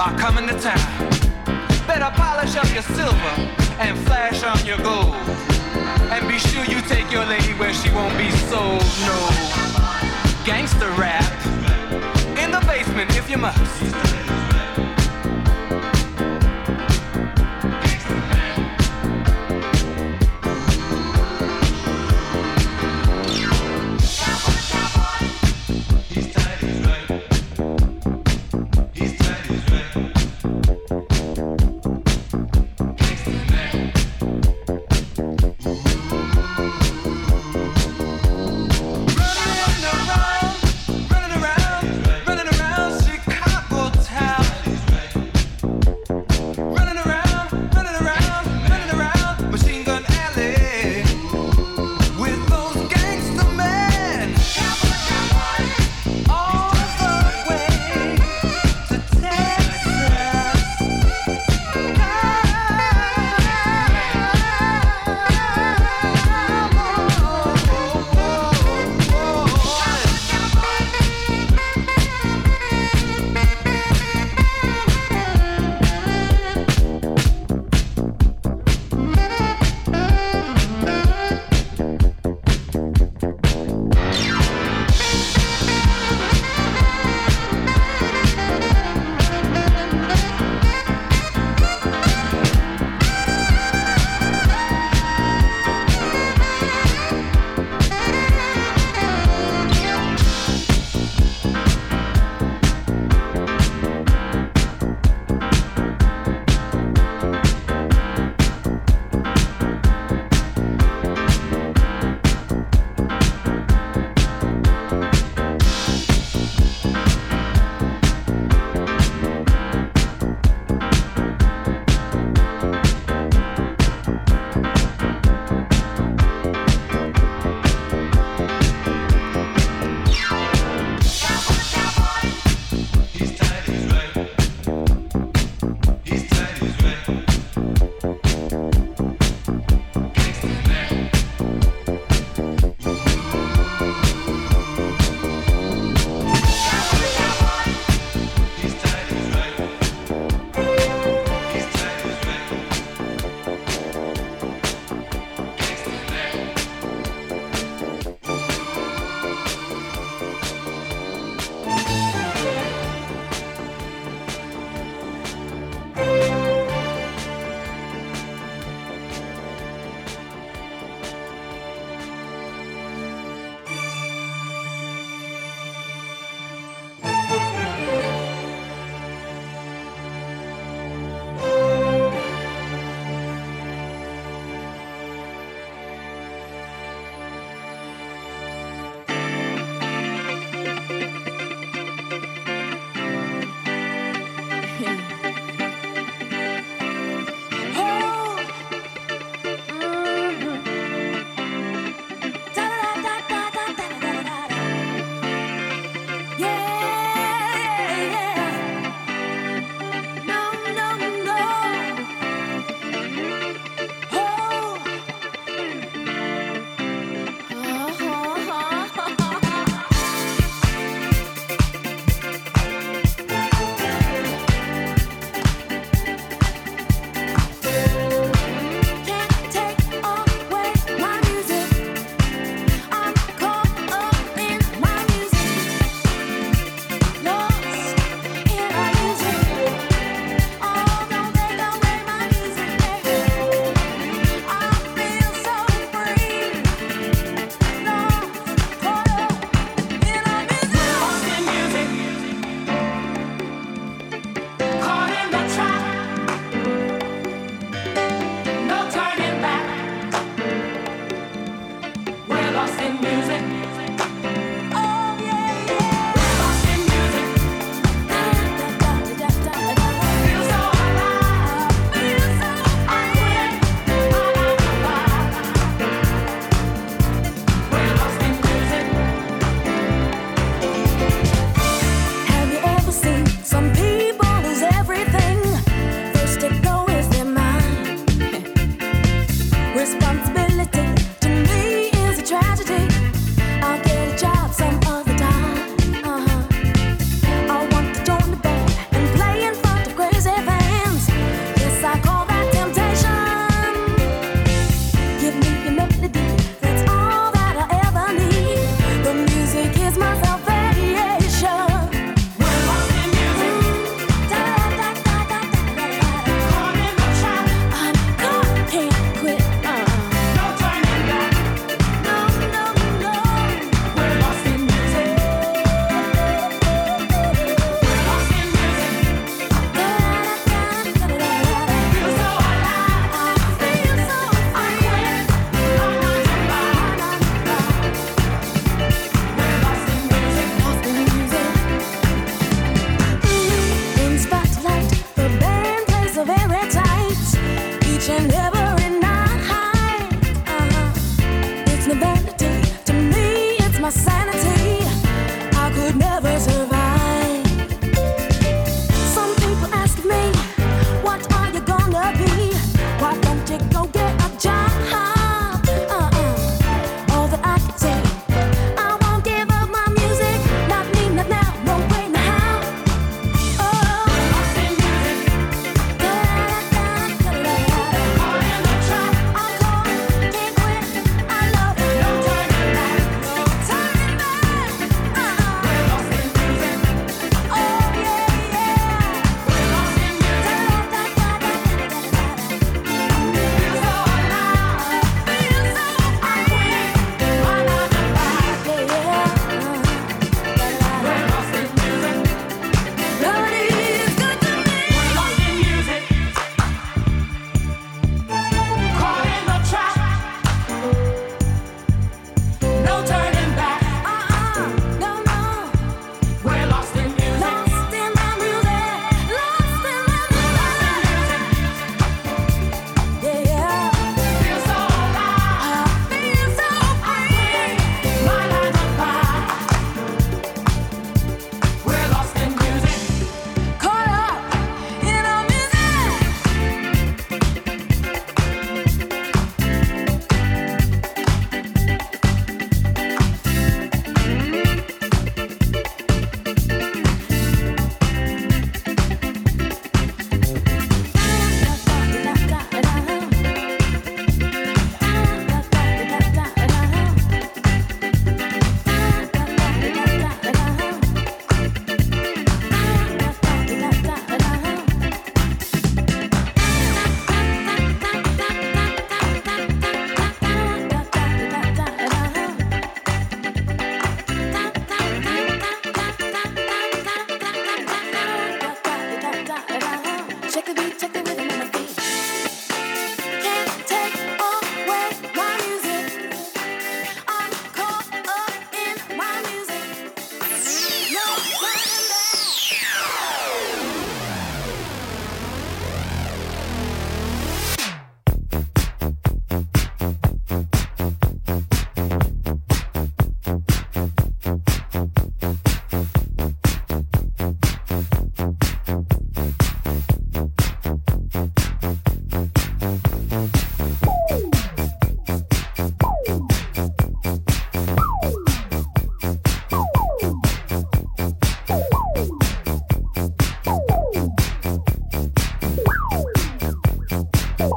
are coming to town. Better polish up your silver and flash on your gold. And be sure you take your lady where she won't be sold. No gangster rap in the basement if you must.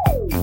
Woo!